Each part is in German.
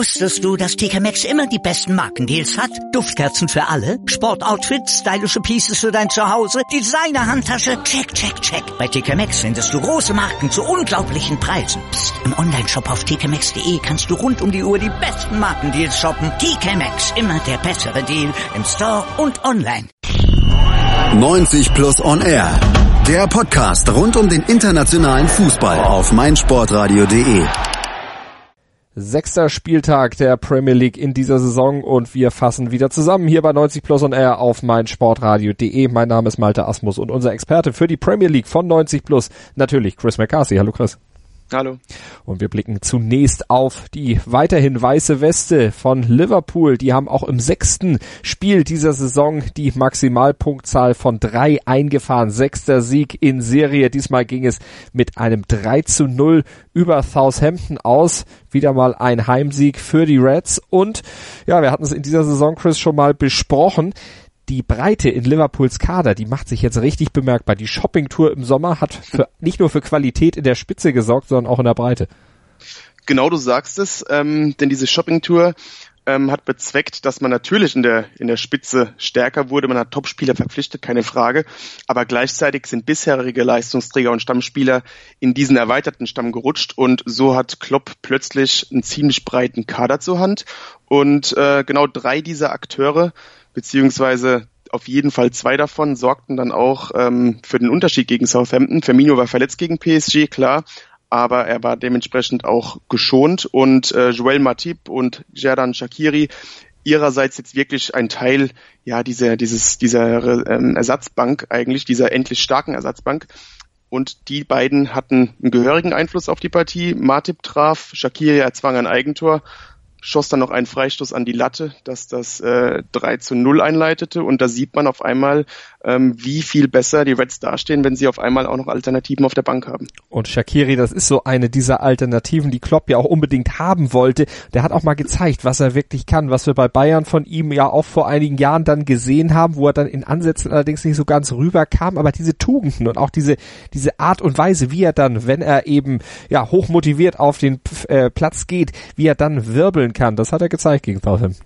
Wusstest du, dass TK Maxx immer die besten Markendeals hat? Duftkerzen für alle, Sportoutfits, stylische Pieces für dein Zuhause, Designer-Handtasche, check, check, check. Bei TK Maxx findest du große Marken zu unglaublichen Preisen. Psst. im Onlineshop auf tkmaxx.de kannst du rund um die Uhr die besten Markendeals shoppen. TK Maxx, immer der bessere Deal im Store und online. 90 Plus On Air. Der Podcast rund um den internationalen Fußball auf meinsportradio.de. Sechster Spieltag der Premier League in dieser Saison und wir fassen wieder zusammen hier bei 90 Plus on Air auf meinsportradio.de. Mein Name ist Malte Asmus und unser Experte für die Premier League von 90 Plus natürlich Chris McCarthy. Hallo Chris. Hallo. Und wir blicken zunächst auf die weiterhin weiße Weste von Liverpool. Die haben auch im sechsten Spiel dieser Saison die Maximalpunktzahl von drei eingefahren. Sechster Sieg in Serie. Diesmal ging es mit einem 3 zu 0 über Southampton aus. Wieder mal ein Heimsieg für die Reds. Und ja, wir hatten es in dieser Saison, Chris, schon mal besprochen die Breite in Liverpools Kader, die macht sich jetzt richtig bemerkbar. Die Shoppingtour im Sommer hat für, nicht nur für Qualität in der Spitze gesorgt, sondern auch in der Breite. Genau, du sagst es, ähm, denn diese Shoppingtour ähm, hat bezweckt, dass man natürlich in der, in der Spitze stärker wurde. Man hat Topspieler verpflichtet, keine Frage. Aber gleichzeitig sind bisherige Leistungsträger und Stammspieler in diesen erweiterten Stamm gerutscht und so hat Klopp plötzlich einen ziemlich breiten Kader zur Hand. Und äh, genau drei dieser Akteure beziehungsweise auf jeden Fall zwei davon sorgten dann auch ähm, für den Unterschied gegen Southampton. Firmino war verletzt gegen PSG, klar, aber er war dementsprechend auch geschont und äh, Joel Matip und Gerdan Shakiri ihrerseits jetzt wirklich ein Teil ja dieser dieses dieser ähm, Ersatzbank eigentlich dieser endlich starken Ersatzbank und die beiden hatten einen gehörigen Einfluss auf die Partie. Matip traf, Shakiri erzwang ein Eigentor schoss dann noch einen Freistoß an die Latte, dass das äh, 3 zu 0 einleitete. Und da sieht man auf einmal, ähm, wie viel besser die Reds dastehen, wenn sie auf einmal auch noch Alternativen auf der Bank haben. Und Shakiri, das ist so eine dieser Alternativen, die Klopp ja auch unbedingt haben wollte. Der hat auch mal gezeigt, was er wirklich kann, was wir bei Bayern von ihm ja auch vor einigen Jahren dann gesehen haben, wo er dann in Ansätzen allerdings nicht so ganz rüberkam, aber diese Tugenden und auch diese, diese Art und Weise, wie er dann, wenn er eben ja hochmotiviert auf den äh, Platz geht, wie er dann wirbeln kann, das hat er gezeigt gegen Southampton.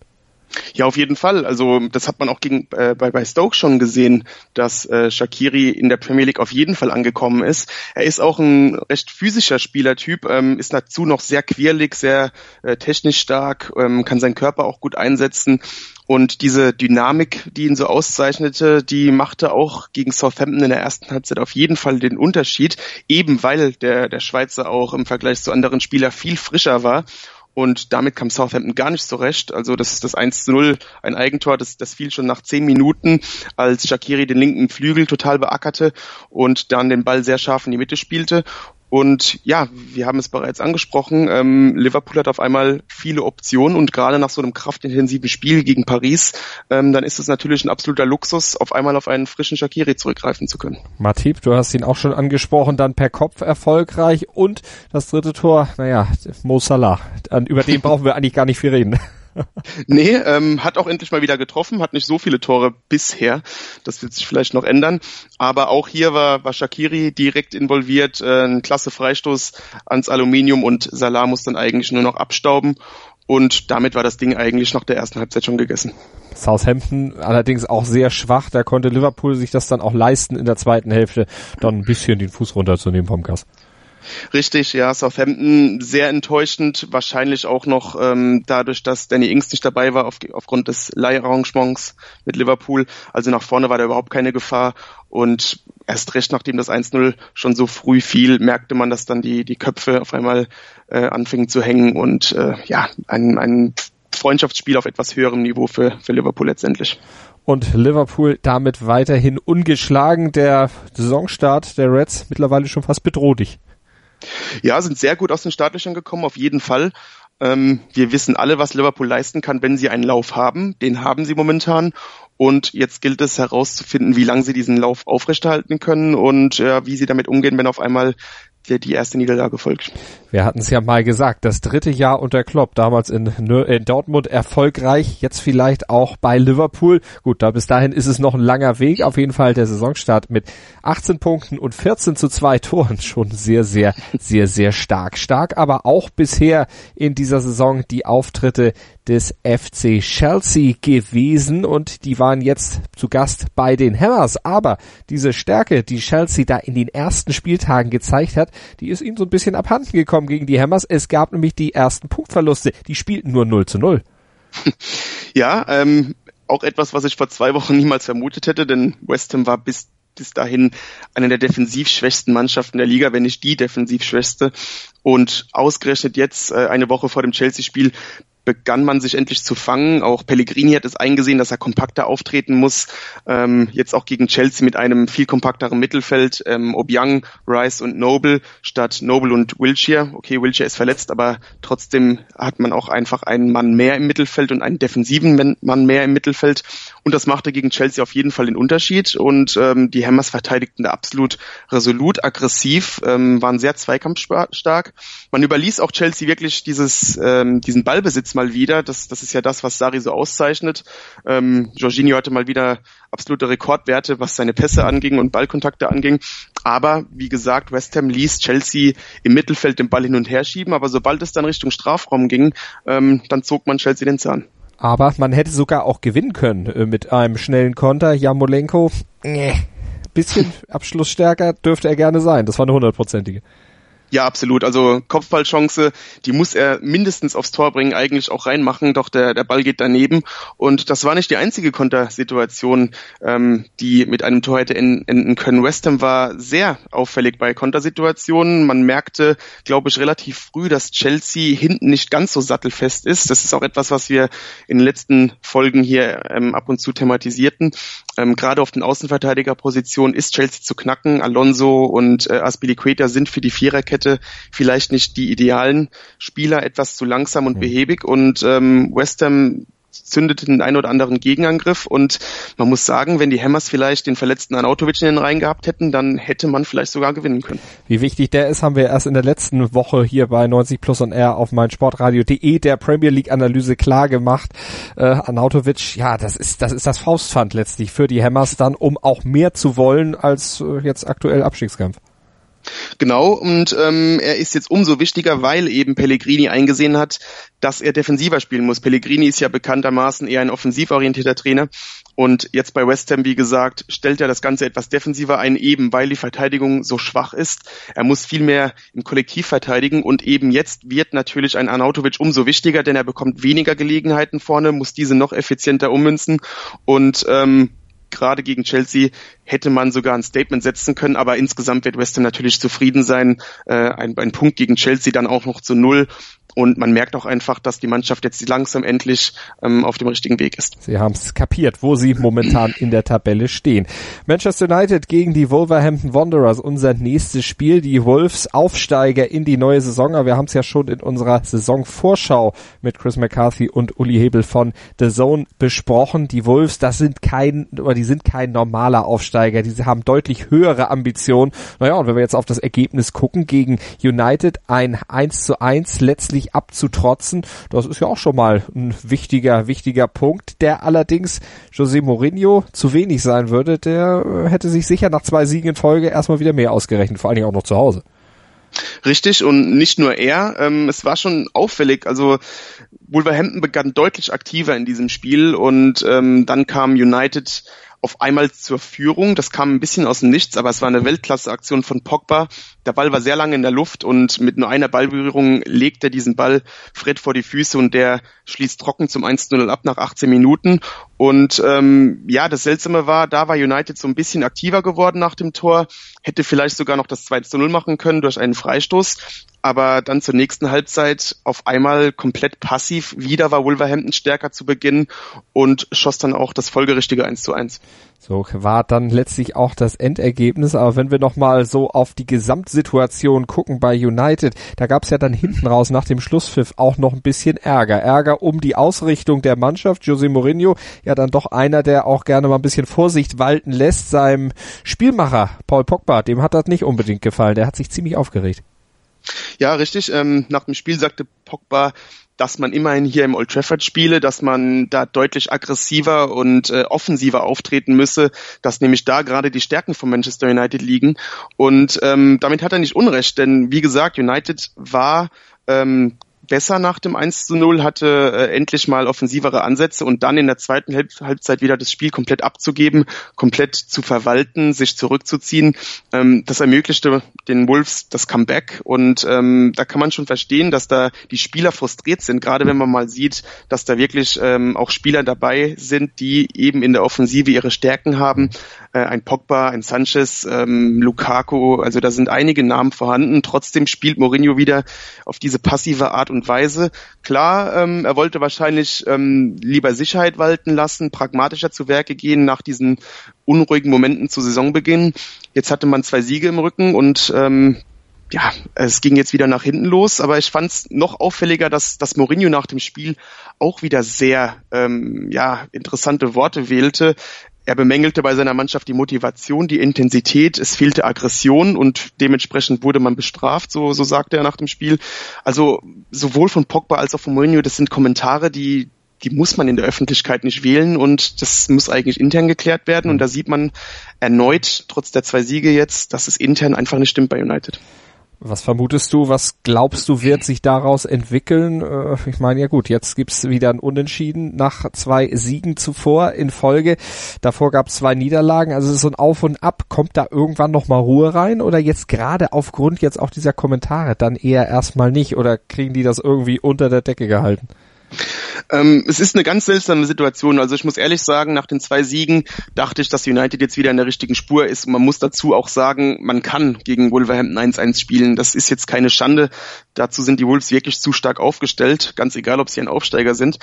Ja, auf jeden Fall. Also das hat man auch gegen, äh, bei, bei Stoke schon gesehen, dass äh, Shakiri in der Premier League auf jeden Fall angekommen ist. Er ist auch ein recht physischer Spielertyp, ähm, ist dazu noch sehr quirlig, sehr äh, technisch stark, ähm, kann seinen Körper auch gut einsetzen. Und diese Dynamik, die ihn so auszeichnete, die machte auch gegen Southampton in der ersten Halbzeit auf jeden Fall den Unterschied, eben weil der, der Schweizer auch im Vergleich zu anderen Spielern viel frischer war und damit kam Southampton gar nicht so recht. Also das das 1 zu 0, ein Eigentor, das, das fiel schon nach zehn Minuten, als Shakiri den linken Flügel total beackerte und dann den Ball sehr scharf in die Mitte spielte. Und ja, wir haben es bereits angesprochen, ähm, Liverpool hat auf einmal viele Optionen und gerade nach so einem kraftintensiven Spiel gegen Paris, ähm, dann ist es natürlich ein absoluter Luxus, auf einmal auf einen frischen Shakiri zurückgreifen zu können. Matip, du hast ihn auch schon angesprochen, dann per Kopf erfolgreich und das dritte Tor, naja, Mo Salah, über den brauchen wir eigentlich gar nicht viel reden. Nee, ähm, hat auch endlich mal wieder getroffen, hat nicht so viele Tore bisher. Das wird sich vielleicht noch ändern. Aber auch hier war, war Shakiri direkt involviert, äh, ein klasse Freistoß ans Aluminium und Salah muss dann eigentlich nur noch abstauben. Und damit war das Ding eigentlich nach der ersten Halbzeit schon gegessen. Southampton allerdings auch sehr schwach. Da konnte Liverpool sich das dann auch leisten, in der zweiten Hälfte dann ein bisschen den Fuß runterzunehmen vom Gas. Richtig, ja, Southampton sehr enttäuschend, wahrscheinlich auch noch ähm, dadurch, dass Danny Ings nicht dabei war auf, aufgrund des Leiharrangements mit Liverpool. Also nach vorne war da überhaupt keine Gefahr und erst recht, nachdem das 1-0 schon so früh fiel, merkte man, dass dann die, die Köpfe auf einmal äh, anfingen zu hängen und äh, ja, ein, ein Freundschaftsspiel auf etwas höherem Niveau für, für Liverpool letztendlich und Liverpool damit weiterhin ungeschlagen. Der Saisonstart der Reds mittlerweile schon fast bedrohlich. Ja, sind sehr gut aus den Startlöchern gekommen, auf jeden Fall. Ähm, wir wissen alle, was Liverpool leisten kann, wenn sie einen Lauf haben. Den haben sie momentan. Und jetzt gilt es herauszufinden, wie lange sie diesen Lauf aufrechterhalten können und ja, wie sie damit umgehen, wenn auf einmal der die erste Niederlage folgt. Wir hatten es ja mal gesagt, das dritte Jahr unter Klopp, damals in, in, Dortmund erfolgreich, jetzt vielleicht auch bei Liverpool. Gut, da bis dahin ist es noch ein langer Weg. Auf jeden Fall der Saisonstart mit 18 Punkten und 14 zu 2 Toren schon sehr, sehr, sehr, sehr stark. Stark aber auch bisher in dieser Saison die Auftritte des FC Chelsea gewesen und die waren jetzt zu Gast bei den Hammers. Aber diese Stärke, die Chelsea da in den ersten Spieltagen gezeigt hat, die ist ihnen so ein bisschen abhanden gekommen gegen die Hammers. Es gab nämlich die ersten Punktverluste. Die spielten nur 0 zu 0. Ja, ähm, auch etwas, was ich vor zwei Wochen niemals vermutet hätte, denn West Ham war bis bis dahin eine der defensiv schwächsten Mannschaften der Liga, wenn nicht die defensiv schwächste. Und ausgerechnet jetzt, äh, eine Woche vor dem Chelsea-Spiel, begann man sich endlich zu fangen. Auch Pellegrini hat es eingesehen, dass er kompakter auftreten muss. Ähm, jetzt auch gegen Chelsea mit einem viel kompakteren Mittelfeld. Ähm, Obiang, Rice und Noble statt Noble und Wilshire. Okay, Wilshire ist verletzt, aber trotzdem hat man auch einfach einen Mann mehr im Mittelfeld und einen defensiven Mann mehr im Mittelfeld. Und das machte gegen Chelsea auf jeden Fall den Unterschied. Und ähm, die Hammers verteidigten da absolut resolut, aggressiv, ähm, waren sehr zweikampfstark. Man überließ auch Chelsea wirklich dieses, ähm, diesen Ballbesitz mal wieder. Das, das ist ja das, was Sari so auszeichnet. Ähm, Jorginho hatte mal wieder absolute Rekordwerte, was seine Pässe anging und Ballkontakte anging. Aber wie gesagt, West Ham ließ Chelsea im Mittelfeld den Ball hin und her schieben. Aber sobald es dann Richtung Strafraum ging, ähm, dann zog man Chelsea den Zahn. Aber man hätte sogar auch gewinnen können äh, mit einem schnellen Konter. Jamolenko, äh, bisschen abschlussstärker dürfte er gerne sein. Das war eine hundertprozentige. Ja, absolut. Also Kopfballchance, die muss er mindestens aufs Tor bringen, eigentlich auch reinmachen, doch der, der Ball geht daneben. Und das war nicht die einzige Kontersituation, ähm, die mit einem Tor hätte enden können. West Ham war sehr auffällig bei Kontersituationen. Man merkte, glaube ich, relativ früh, dass Chelsea hinten nicht ganz so sattelfest ist. Das ist auch etwas, was wir in den letzten Folgen hier ähm, ab und zu thematisierten. Ähm, Gerade auf den Außenverteidigerpositionen ist Chelsea zu knacken. Alonso und äh, Aspilicueta sind für die Viererkette Seite vielleicht nicht die idealen Spieler, etwas zu langsam und mhm. behäbig und ähm, West Ham zündete den ein oder anderen Gegenangriff und man muss sagen, wenn die Hammers vielleicht den verletzten Anautovic in den Reihen gehabt hätten, dann hätte man vielleicht sogar gewinnen können. Wie wichtig der ist, haben wir erst in der letzten Woche hier bei 90 Plus und R auf meinsportradio.de der Premier League Analyse klar gemacht. Äh, Anautovic, ja, das ist das ist das Faustpfand letztlich für die Hammers dann, um auch mehr zu wollen als äh, jetzt aktuell Abstiegskampf. Genau, und ähm, er ist jetzt umso wichtiger, weil eben Pellegrini eingesehen hat, dass er defensiver spielen muss. Pellegrini ist ja bekanntermaßen eher ein offensiv orientierter Trainer und jetzt bei West Ham, wie gesagt, stellt er das Ganze etwas defensiver ein, eben weil die Verteidigung so schwach ist. Er muss viel mehr im Kollektiv verteidigen und eben jetzt wird natürlich ein Arnautovic umso wichtiger, denn er bekommt weniger Gelegenheiten vorne, muss diese noch effizienter ummünzen und ähm, gerade gegen Chelsea hätte man sogar ein Statement setzen können, aber insgesamt wird West Ham natürlich zufrieden sein. Äh, ein, ein Punkt gegen Chelsea dann auch noch zu null und man merkt auch einfach, dass die Mannschaft jetzt langsam endlich ähm, auf dem richtigen Weg ist. Sie haben es kapiert, wo sie momentan in der Tabelle stehen. Manchester United gegen die Wolverhampton Wanderers, unser nächstes Spiel. Die Wolves Aufsteiger in die neue Saison. Aber wir haben es ja schon in unserer Saisonvorschau mit Chris McCarthy und Uli Hebel von The Zone besprochen. Die Wolves, das sind kein, oder die sind kein normaler Aufsteiger. Die haben deutlich höhere Ambitionen. Naja, und wenn wir jetzt auf das Ergebnis gucken, gegen United ein 1 zu 1 letztlich nicht abzutrotzen. Das ist ja auch schon mal ein wichtiger, wichtiger Punkt, der allerdings José Mourinho zu wenig sein würde. Der äh, hätte sich sicher nach zwei Siegen in Folge erstmal wieder mehr ausgerechnet, vor allen Dingen auch noch zu Hause. Richtig und nicht nur er, ähm, es war schon auffällig, also Wolverhampton begann deutlich aktiver in diesem Spiel und ähm, dann kam United auf einmal zur Führung. Das kam ein bisschen aus dem Nichts, aber es war eine Weltklasse-Aktion von Pogba. Der Ball war sehr lange in der Luft und mit nur einer Ballberührung legt er diesen Ball Fred vor die Füße und der schließt trocken zum 1-0 ab nach 18 Minuten. Und ähm, ja, das Seltsame war, da war United so ein bisschen aktiver geworden nach dem Tor, hätte vielleicht sogar noch das 2-0 machen können durch einen Freistoß. aber dann zur nächsten Halbzeit auf einmal komplett passiv. Wieder war Wolverhampton stärker zu Beginn und schoss dann auch das folgerichtige 1 zu 1. So war dann letztlich auch das Endergebnis. Aber wenn wir nochmal so auf die Gesamtsituation gucken bei United, da gab es ja dann hinten raus nach dem Schlusspfiff auch noch ein bisschen Ärger. Ärger um die Ausrichtung der Mannschaft. Jose Mourinho, ja dann doch einer, der auch gerne mal ein bisschen Vorsicht walten lässt. Seinem Spielmacher Paul Pogba, dem hat das nicht unbedingt gefallen. Der hat sich ziemlich aufgeregt. Ja, richtig. Ähm, nach dem Spiel sagte Pogba, dass man immerhin hier im Old Trafford spiele, dass man da deutlich aggressiver und äh, offensiver auftreten müsse, dass nämlich da gerade die Stärken von Manchester United liegen. Und ähm, damit hat er nicht Unrecht, denn wie gesagt, United war ähm, besser nach dem 1 zu 0, hatte äh, endlich mal offensivere Ansätze und dann in der zweiten Halb Halbzeit wieder das Spiel komplett abzugeben, komplett zu verwalten, sich zurückzuziehen. Ähm, das ermöglichte den Wolves das Comeback und ähm, da kann man schon verstehen, dass da die Spieler frustriert sind, gerade wenn man mal sieht, dass da wirklich ähm, auch Spieler dabei sind, die eben in der Offensive ihre Stärken haben. Äh, ein Pogba, ein Sanchez, ähm, Lukaku, also da sind einige Namen vorhanden. Trotzdem spielt Mourinho wieder auf diese passive Art und Weise. Klar, ähm, er wollte wahrscheinlich ähm, lieber Sicherheit walten lassen, pragmatischer zu Werke gehen nach diesen unruhigen Momenten zu Saisonbeginn. Jetzt hatte man zwei Siege im Rücken und ähm, ja, es ging jetzt wieder nach hinten los, aber ich fand es noch auffälliger, dass, dass Mourinho nach dem Spiel auch wieder sehr ähm, ja, interessante Worte wählte. Er bemängelte bei seiner Mannschaft die Motivation, die Intensität, es fehlte Aggression und dementsprechend wurde man bestraft, so, so sagte er nach dem Spiel. Also sowohl von Pogba als auch von Mourinho, das sind Kommentare, die, die muss man in der Öffentlichkeit nicht wählen und das muss eigentlich intern geklärt werden. Und da sieht man erneut, trotz der zwei Siege jetzt, dass es intern einfach nicht stimmt bei United. Was vermutest du, was glaubst du, wird sich daraus entwickeln? Äh, ich meine, ja gut, jetzt gibt's wieder ein Unentschieden nach zwei Siegen zuvor in Folge. Davor gab's zwei Niederlagen, also es ist so ein Auf und Ab. Kommt da irgendwann nochmal Ruhe rein oder jetzt gerade aufgrund jetzt auch dieser Kommentare dann eher erstmal nicht oder kriegen die das irgendwie unter der Decke gehalten? Ähm, es ist eine ganz seltsame Situation. Also ich muss ehrlich sagen, nach den zwei Siegen dachte ich, dass United jetzt wieder in der richtigen Spur ist. Und man muss dazu auch sagen, man kann gegen Wolverhampton 1-1 spielen. Das ist jetzt keine Schande. Dazu sind die Wolves wirklich zu stark aufgestellt, ganz egal, ob sie ein Aufsteiger sind.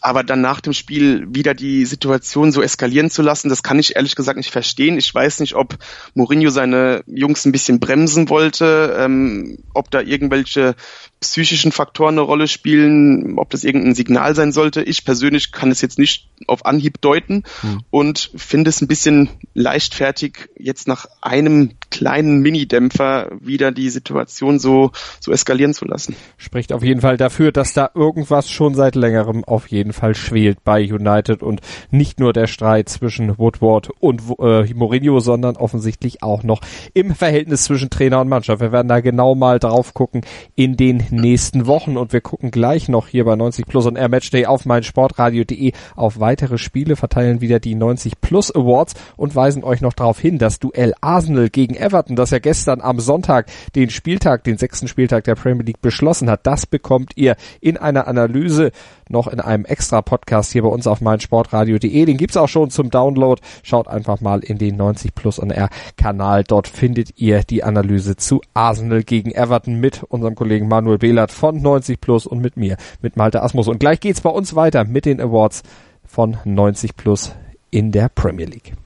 Aber dann nach dem Spiel wieder die Situation so eskalieren zu lassen, das kann ich ehrlich gesagt nicht verstehen. Ich weiß nicht, ob Mourinho seine Jungs ein bisschen bremsen wollte, ähm, ob da irgendwelche psychischen Faktoren eine Rolle spielen, ob das irgendein Signal sein sollte. Ich persönlich kann es jetzt nicht auf Anhieb deuten hm. und finde es ein bisschen leichtfertig, jetzt nach einem kleinen Minidämpfer wieder die Situation so, so eskalieren zu lassen. Spricht auf jeden Fall dafür, dass da irgendwas schon seit längerem auf jeden Fall schwelt bei United und nicht nur der Streit zwischen Woodward und äh, Mourinho, sondern offensichtlich auch noch im Verhältnis zwischen Trainer und Mannschaft. Wir werden da genau mal drauf gucken in den nächsten Wochen und wir gucken gleich noch hier bei 90 Plus und Air Matchday auf meinsportradio.de auf weitere Spiele, verteilen wieder die 90 Plus Awards und weisen euch noch darauf hin, das Duell Arsenal gegen Everton, das ja gestern am Sonntag den Spieltag, den sechsten Spieltag der Premier League beschlossen hat, das bekommt ihr in einer Analyse noch in einem extra Podcast hier bei uns auf meinsportradio.de. Den gibt's auch schon zum Download. Schaut einfach mal in den 90 Plus on Air Kanal. Dort findet ihr die Analyse zu Arsenal gegen Everton mit unserem Kollegen Manuel Behlert von 90 Plus und mit mir, mit Malte Asmus. Und gleich geht's bei uns weiter mit den Awards von 90 Plus in der Premier League.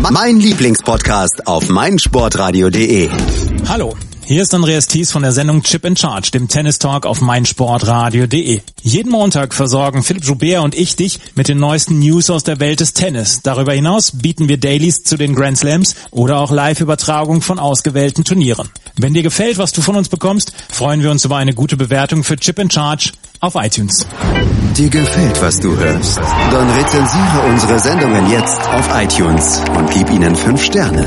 Mein Lieblingspodcast auf meinsportradio.de. Hallo, hier ist Andreas Thies von der Sendung Chip in Charge, dem Tennis Talk auf meinsportradio.de. Jeden Montag versorgen Philipp Joubert und ich dich mit den neuesten News aus der Welt des Tennis. Darüber hinaus bieten wir Dailies zu den Grand Slams oder auch Live-Übertragung von ausgewählten Turnieren. Wenn dir gefällt, was du von uns bekommst, freuen wir uns über eine gute Bewertung für Chip in Charge auf iTunes. Dir gefällt, was du hörst? Dann rezensiere unsere Sendungen jetzt auf iTunes und gib ihnen fünf Sterne.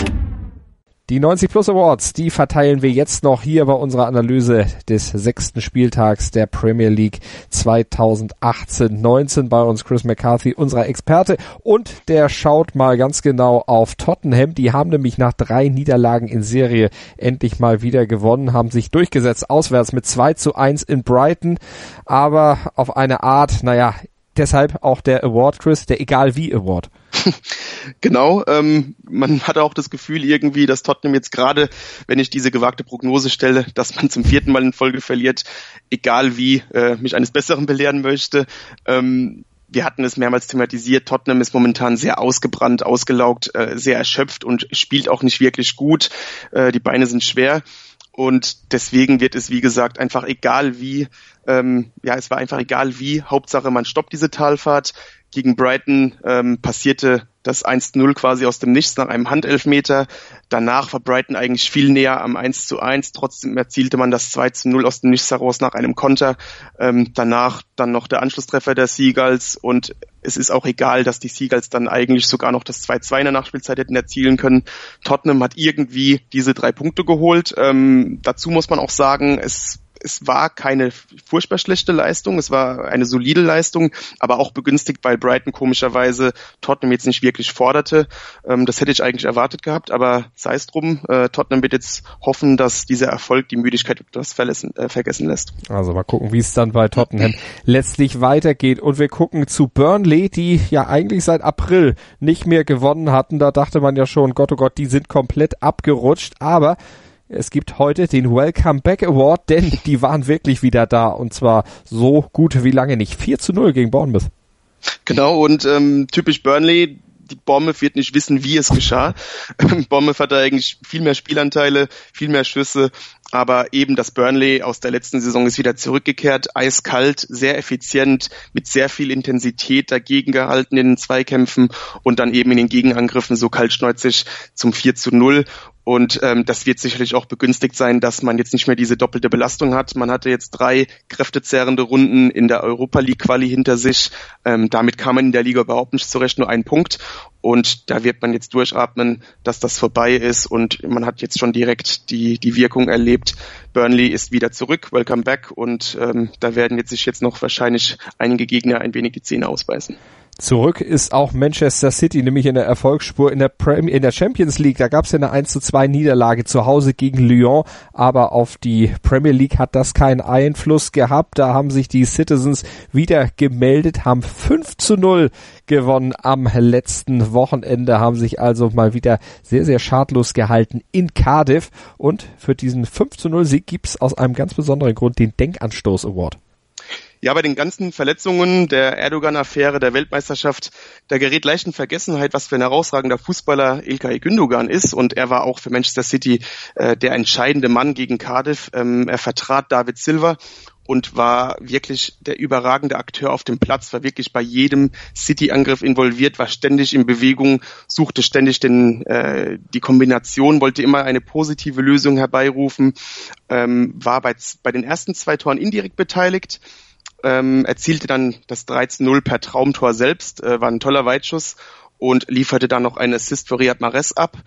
Die 90 Plus Awards, die verteilen wir jetzt noch hier bei unserer Analyse des sechsten Spieltags der Premier League 2018-19 bei uns Chris McCarthy, unser Experte und der schaut mal ganz genau auf Tottenham. Die haben nämlich nach drei Niederlagen in Serie endlich mal wieder gewonnen, haben sich durchgesetzt auswärts mit 2 zu 1 in Brighton, aber auf eine Art, naja, deshalb auch der Award, Chris, der egal wie Award. genau, ähm, man hat auch das Gefühl irgendwie, dass Tottenham jetzt gerade, wenn ich diese gewagte Prognose stelle, dass man zum vierten Mal in Folge verliert, egal wie, äh, mich eines Besseren belehren möchte. Ähm, wir hatten es mehrmals thematisiert, Tottenham ist momentan sehr ausgebrannt, ausgelaugt, äh, sehr erschöpft und spielt auch nicht wirklich gut. Äh, die Beine sind schwer. Und deswegen wird es, wie gesagt, einfach egal wie, ähm, ja, es war einfach egal wie, Hauptsache man stoppt diese Talfahrt gegen Brighton ähm, passierte das 1-0 quasi aus dem Nichts nach einem Handelfmeter. Danach war Brighton eigentlich viel näher am 1 zu 1. Trotzdem erzielte man das 2 zu 0 aus dem Nichts heraus nach einem Konter. Ähm, danach dann noch der Anschlusstreffer der Seagulls und es ist auch egal, dass die Seagulls dann eigentlich sogar noch das 2-2 in der Nachspielzeit hätten erzielen können. Tottenham hat irgendwie diese drei Punkte geholt. Ähm, dazu muss man auch sagen, es es war keine furchtbar schlechte Leistung, es war eine solide Leistung, aber auch begünstigt, weil Brighton komischerweise Tottenham jetzt nicht wirklich forderte. Ähm, das hätte ich eigentlich erwartet gehabt, aber sei es drum. Äh, Tottenham wird jetzt hoffen, dass dieser Erfolg die Müdigkeit etwas äh, vergessen lässt. Also mal gucken, wie es dann bei Tottenham letztlich weitergeht. Und wir gucken zu Burnley, die ja eigentlich seit April nicht mehr gewonnen hatten. Da dachte man ja schon, Gott, oh Gott, die sind komplett abgerutscht. Aber es gibt heute den Welcome Back Award, denn die waren wirklich wieder da und zwar so gut wie lange nicht. 4 zu 0 gegen Bournemouth. Genau, und ähm, typisch Burnley, die Bournemouth wird nicht wissen, wie es geschah. Bournemouth hatte eigentlich viel mehr Spielanteile, viel mehr Schüsse, aber eben das Burnley aus der letzten Saison ist wieder zurückgekehrt, eiskalt, sehr effizient, mit sehr viel Intensität dagegen gehalten in den Zweikämpfen und dann eben in den Gegenangriffen so kaltschneuzig zum 4 zu 0 und ähm, das wird sicherlich auch begünstigt sein, dass man jetzt nicht mehr diese doppelte Belastung hat. Man hatte jetzt drei kräftezerrende Runden in der Europa League Quali hinter sich. Ähm, damit kam man in der Liga überhaupt nicht zurecht, nur ein Punkt. Und da wird man jetzt durchatmen, dass das vorbei ist. Und man hat jetzt schon direkt die, die Wirkung erlebt. Burnley ist wieder zurück, welcome back. Und ähm, da werden jetzt sich jetzt noch wahrscheinlich einige Gegner ein wenig die Zähne ausbeißen. Zurück ist auch Manchester City, nämlich in der Erfolgsspur in der, Premier, in der Champions League. Da gab es ja eine 1 zu 2 Niederlage zu Hause gegen Lyon, aber auf die Premier League hat das keinen Einfluss gehabt. Da haben sich die Citizens wieder gemeldet, haben 5 zu 0 gewonnen am letzten Wochenende, haben sich also mal wieder sehr, sehr schadlos gehalten in Cardiff. Und für diesen 5 zu 0 Sieg gibt's aus einem ganz besonderen Grund den Denkanstoß Award. Ja, bei den ganzen Verletzungen der Erdogan-Affäre, der Weltmeisterschaft, da gerät leicht in Vergessenheit, was für ein herausragender Fußballer Ilkay Gündogan ist. Und er war auch für Manchester City äh, der entscheidende Mann gegen Cardiff. Ähm, er vertrat David Silva und war wirklich der überragende Akteur auf dem Platz, war wirklich bei jedem City-Angriff involviert, war ständig in Bewegung, suchte ständig den, äh, die Kombination, wollte immer eine positive Lösung herbeirufen, ähm, war bei, bei den ersten zwei Toren indirekt beteiligt ähm, erzielte dann das 13-0 per Traumtor selbst, äh, war ein toller Weitschuss und lieferte dann noch einen Assist für Riyad Mahrez ab.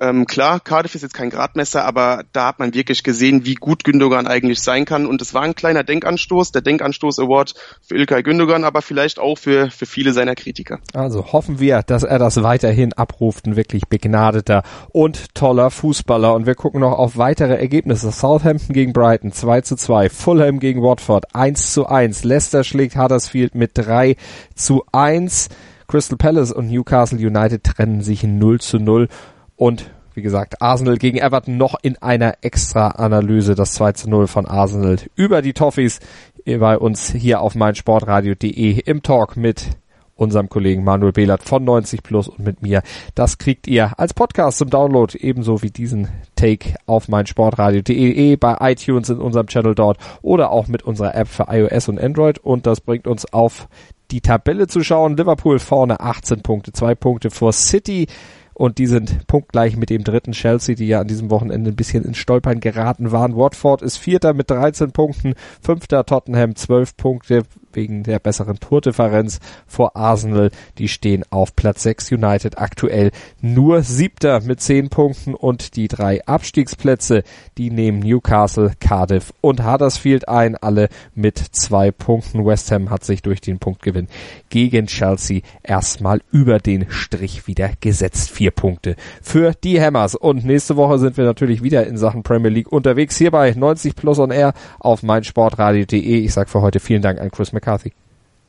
Ähm, klar, Cardiff ist jetzt kein Gradmesser, aber da hat man wirklich gesehen, wie gut Gündogan eigentlich sein kann. Und es war ein kleiner Denkanstoß, der Denkanstoß Award für Ilkay Gündogan, aber vielleicht auch für, für viele seiner Kritiker. Also hoffen wir, dass er das weiterhin abruft. Ein wirklich begnadeter und toller Fußballer. Und wir gucken noch auf weitere Ergebnisse. Southampton gegen Brighton 2 zu 2, Fulham gegen Watford 1 zu 1, Leicester schlägt Huddersfield mit 3 zu 1. Crystal Palace und Newcastle United trennen sich 0 zu 0 und wie gesagt, Arsenal gegen Everton noch in einer extra Analyse, das 2 zu 0 von Arsenal über die Toffees bei uns hier auf meinsportradio.de im Talk mit unserem Kollegen Manuel Behlert von 90 Plus und mit mir. Das kriegt ihr als Podcast zum Download, ebenso wie diesen Take auf meinsportradio.de, bei iTunes in unserem Channel dort oder auch mit unserer App für iOS und Android und das bringt uns auf die Tabelle zu schauen. Liverpool vorne 18 Punkte, zwei Punkte vor City und die sind punktgleich mit dem dritten Chelsea, die ja an diesem Wochenende ein bisschen ins Stolpern geraten waren. Watford ist Vierter mit 13 Punkten, Fünfter Tottenham 12 Punkte, wegen der besseren Tordifferenz vor Arsenal. Die stehen auf Platz 6 United aktuell nur siebter mit 10 Punkten und die drei Abstiegsplätze, die nehmen Newcastle, Cardiff und Huddersfield ein, alle mit zwei Punkten. West Ham hat sich durch den Punktgewinn gegen Chelsea erstmal über den Strich wieder gesetzt. Vier Punkte für die Hammers. Und nächste Woche sind wir natürlich wieder in Sachen Premier League unterwegs hier bei 90 Plus on Air auf meinsportradio.de. Ich sage für heute vielen Dank an Chris McCarthy.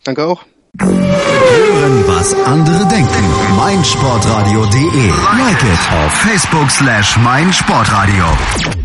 Danke auch. Hören, was andere denken. meinsportradio.de. Like it auf Facebook slash meinsportradio.